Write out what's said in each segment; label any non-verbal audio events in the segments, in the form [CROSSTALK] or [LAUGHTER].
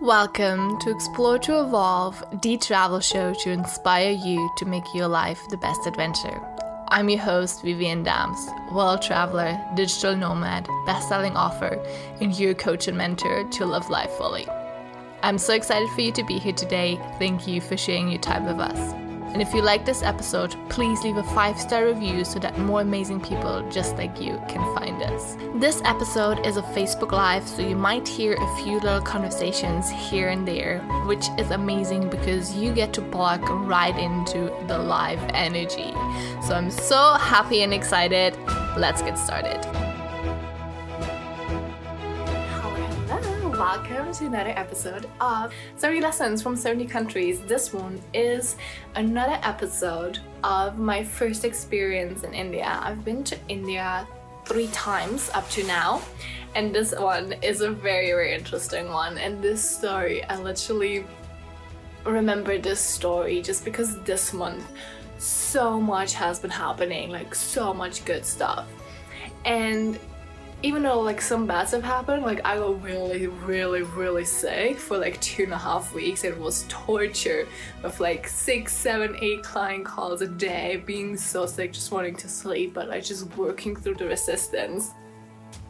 Welcome to Explore to Evolve, the travel show to inspire you to make your life the best adventure. I'm your host, Vivian Dams, world traveler, digital nomad, best-selling author, and your coach and mentor to live life fully. I'm so excited for you to be here today. Thank you for sharing your time with us. And if you like this episode, please leave a five star review so that more amazing people just like you can find us. This episode is a Facebook Live, so you might hear a few little conversations here and there, which is amazing because you get to plug right into the live energy. So I'm so happy and excited. Let's get started. Welcome to another episode of 70 Lessons from 70 Countries. This one is another episode of my first experience in India. I've been to India three times up to now, and this one is a very, very interesting one. And this story, I literally remember this story just because this month so much has been happening, like so much good stuff. And even though like some bad stuff happened, like I got really, really, really sick for like two and a half weeks. It was torture of like six, seven, eight client calls a day, being so sick, just wanting to sleep, but like just working through the resistance.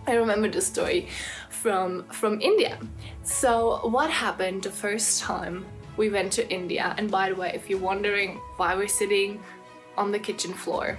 I remember the story from from India. So what happened the first time we went to India? And by the way, if you're wondering why we're sitting on the kitchen floor,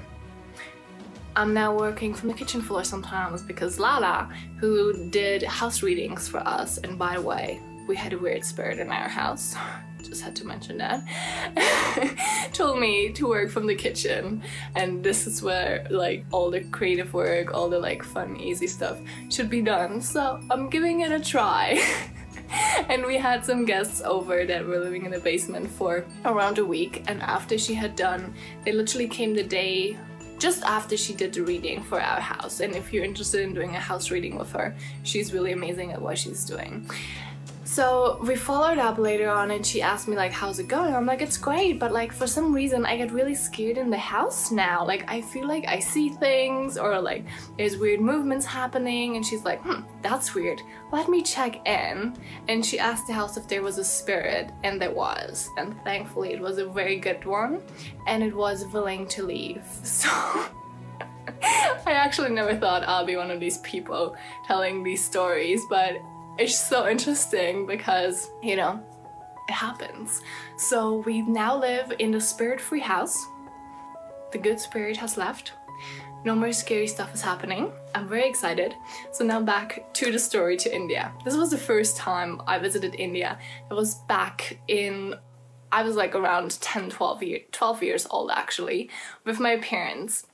I'm now working from the kitchen floor sometimes because Lala, who did house readings for us, and by the way, we had a weird spirit in our house, [LAUGHS] just had to mention that, [LAUGHS] told me to work from the kitchen and this is where like all the creative work, all the like fun easy stuff should be done. So I'm giving it a try. [LAUGHS] and we had some guests over that were living in the basement for around a week and after she had done, they literally came the day just after she did the reading for our house. And if you're interested in doing a house reading with her, she's really amazing at what she's doing. So we followed up later on and she asked me like how's it going? I'm like it's great but like for some reason I get really scared in the house now. Like I feel like I see things or like there's weird movements happening and she's like hmm that's weird. Let me check in and she asked the house if there was a spirit and there was and thankfully it was a very good one and it was willing to leave. [LAUGHS] So [LAUGHS] I actually never thought I'll be one of these people telling these stories, but it's so interesting because, you know, it happens. So we now live in the spirit-free house. The good spirit has left. No more scary stuff is happening. I'm very excited. So now back to the story to India. This was the first time I visited India. It was back in I was like around 10, 12, year, 12 years old actually, with my parents.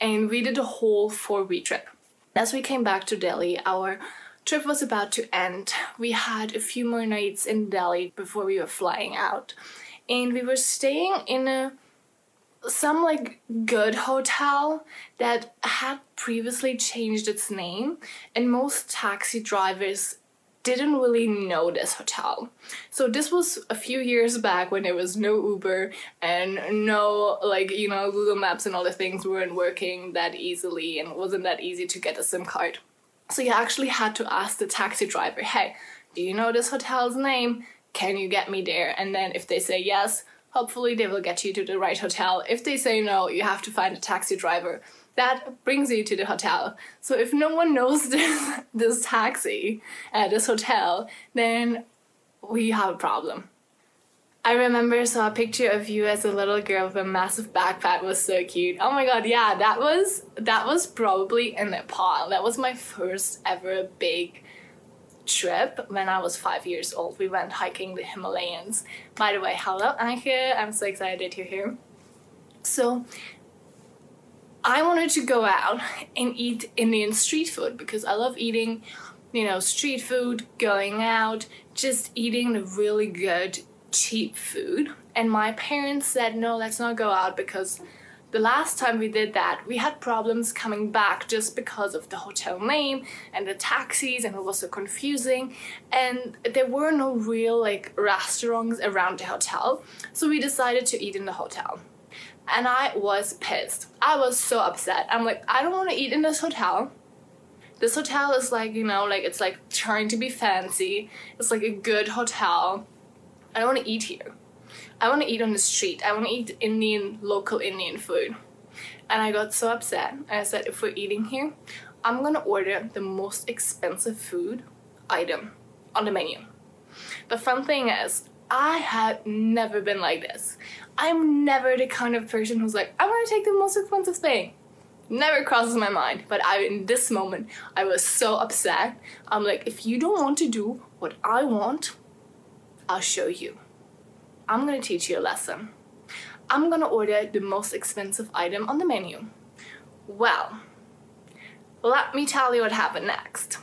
And we did a whole four week trip. As we came back to Delhi, our trip was about to end. We had a few more nights in Delhi before we were flying out. And we were staying in a some like good hotel that had previously changed its name and most taxi drivers didn't really know this hotel. So this was a few years back when there was no Uber and no like you know Google Maps and all the things weren't working that easily and it wasn't that easy to get a SIM card. So you actually had to ask the taxi driver, hey, do you know this hotel's name? Can you get me there? And then if they say yes, hopefully they will get you to the right hotel. If they say no, you have to find a taxi driver that brings you to the hotel. So if no one knows [LAUGHS] this, this taxi at this hotel, then we have a problem. I remember saw a picture of you as a little girl with a massive backpack was so cute. Oh my god, yeah, that was that was probably in Nepal. That was my first ever big trip when I was five years old. We went hiking the Himalayas. By the way, hello Anke, I'm so excited you're here. So I wanted to go out and eat Indian street food because I love eating, you know, street food, going out, just eating the really good cheap food. And my parents said, no, let's not go out because the last time we did that, we had problems coming back just because of the hotel name and the taxis and it was so confusing and there were no real like restaurants around the hotel. So we decided to eat in the hotel. And I was pissed. I was so upset. I'm like, I don't want to eat in this hotel This hotel is like, you know, like it's like trying to be fancy. It's like a good hotel. I don't want to eat here. I want to eat on the street. I want to eat Indian, local Indian food. And I got so upset. And I said, if we're eating here, I'm gonna order the most expensive food item on the menu. The fun thing is, I have never been like this. I'm never the kind of person who's like, I want to take the most expensive thing. Never crosses my mind. But I, in this moment, I was so upset. I'm like, if you don't want to do what I want, I'll show you. I'm gonna teach you a lesson. I'm gonna order the most expensive item on the menu. Well, let me tell you what happened next.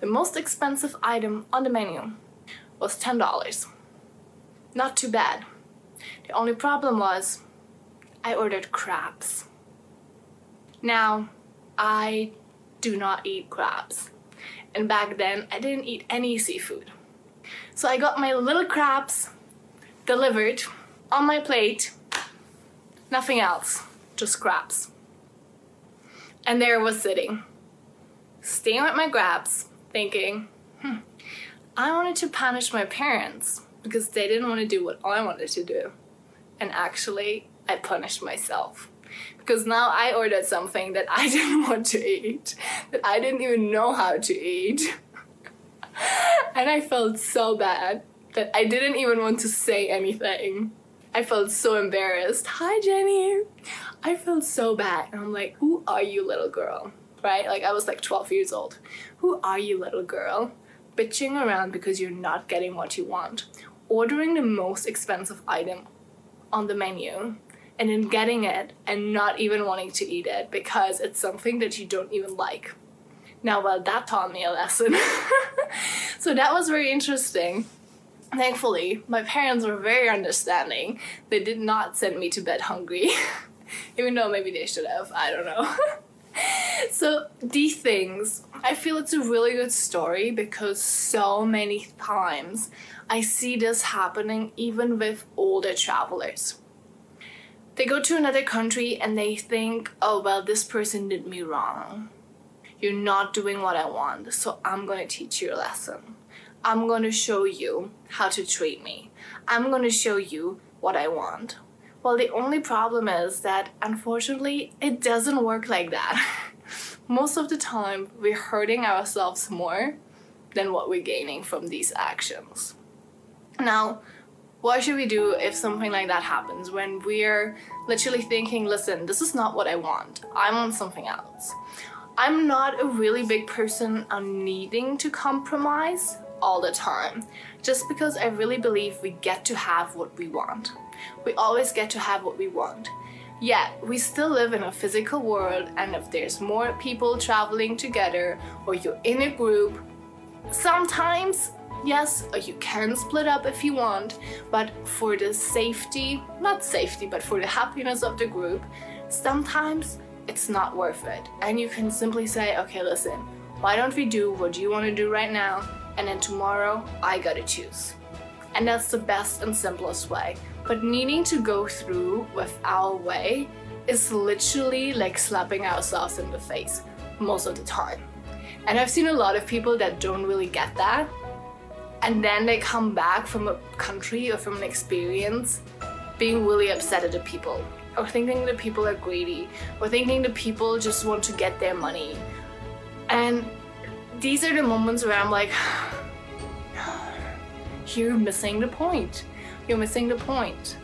The most expensive item on the menu was $10. Not too bad. The only problem was I ordered crabs. Now, I do not eat crabs. And back then, I didn't eat any seafood. So I got my little crabs delivered on my plate. Nothing else, just crabs. And there I was sitting, staring at my crabs, thinking, hmm, I wanted to punish my parents because they didn't want to do what I wanted to do. And actually, I punished myself. Because now I ordered something that I [LAUGHS] didn't want to eat, that I didn't even know how to eat. [LAUGHS] and I felt so bad that I didn't even want to say anything. I felt so embarrassed. Hi, Jenny. I felt so bad. And I'm like, who are you, little girl? Right? Like, I was like 12 years old. Who are you, little girl? Bitching around because you're not getting what you want. Ordering the most expensive item on the menu and then getting it and not even wanting to eat it because it's something that you don't even like. Now, well, that taught me a lesson. [LAUGHS] [LAUGHS] so that was very interesting. Thankfully, my parents were very understanding. They did not send me to bed hungry, [LAUGHS] even though maybe they should have. I don't know. [LAUGHS] so, these things, I feel it's a really good story because so many times I see this happening even with older travelers. They go to another country and they think, oh, well, this person did me wrong. You're not doing what I want, so I'm gonna teach you a lesson. I'm gonna show you how to treat me. I'm gonna show you what I want. Well, the only problem is that unfortunately, it doesn't work like that. [LAUGHS] Most of the time, we're hurting ourselves more than what we're gaining from these actions. Now, what should we do if something like that happens when we're literally thinking, listen, this is not what I want, I want something else? I'm not a really big person on needing to compromise all the time, just because I really believe we get to have what we want. We always get to have what we want. Yet, we still live in a physical world, and if there's more people traveling together or you're in a group, sometimes, yes, you can split up if you want, but for the safety, not safety, but for the happiness of the group, sometimes it's not worth it. And you can simply say, okay, listen, why don't we do what you want to do right now, and then tomorrow I gotta choose. And that's the best and simplest way. But needing to go through with our way is literally like slapping ourselves in the face most of the time. And I've seen a lot of people that don't really get that. And then they come back from a country or from an experience being really upset at the people, or thinking the people are greedy, or thinking the people just want to get their money. And these are the moments where I'm like, [SIGHS] you're missing the point. You're missing the point.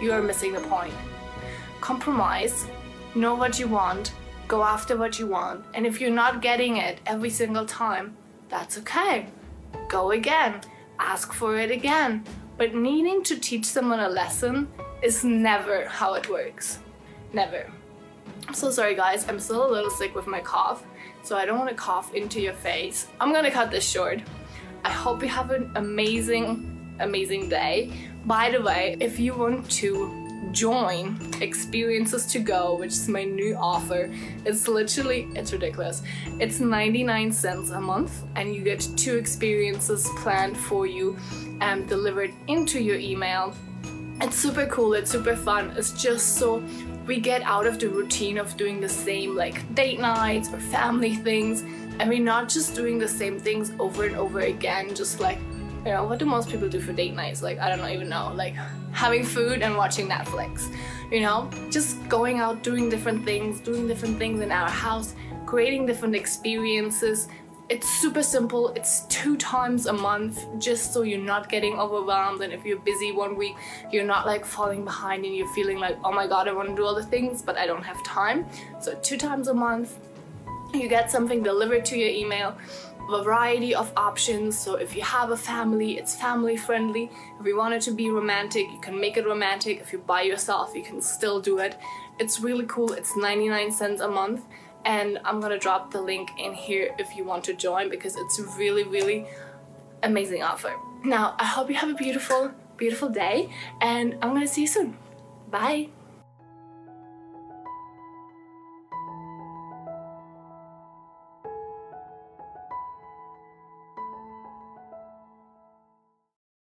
You are missing the point. Compromise, know what you want, go after what you want, and if you're not getting it every single time, that's okay. Go again, ask for it again. But needing to teach someone a lesson is never how it works. Never. I'm so sorry guys, I'm still a little sick with my cough so I don't want to cough into your face. I'm gonna cut this short. I hope you have an amazing, amazing day. By the way, if you want to join Experiences to Go, which is my new offer, it's literally, it's ridiculous. It's 99 cents a month and you get two experiences planned for you and delivered into your email. It's super cool, it's super fun. It's just so we get out of the routine of doing the same like date nights or family [LAUGHS] things and we're not just doing the same things over and over again, just like, you know, what do most people do for date nights? Like, I don't even know, like having food and watching Netflix, you know? Just going out, doing different things, doing different things in our house, creating different experiences. It's super simple. It's two times a month just so you're not getting overwhelmed. And if you're busy one week, you're not like falling behind and you're feeling like, oh my god, I want to do all the things, but I don't have time. So, two times a month, you get something delivered to your email. Variety of options. So if you have a family it's family friendly. If you want it to be romantic you can make it romantic. If you're by yourself you can still do it. It's really cool. It's 99 cents a month and I'm gonna drop the link in here if you want to join because it's a really really amazing offer now I hope you have a beautiful beautiful day and I'm gonna see you soon. Bye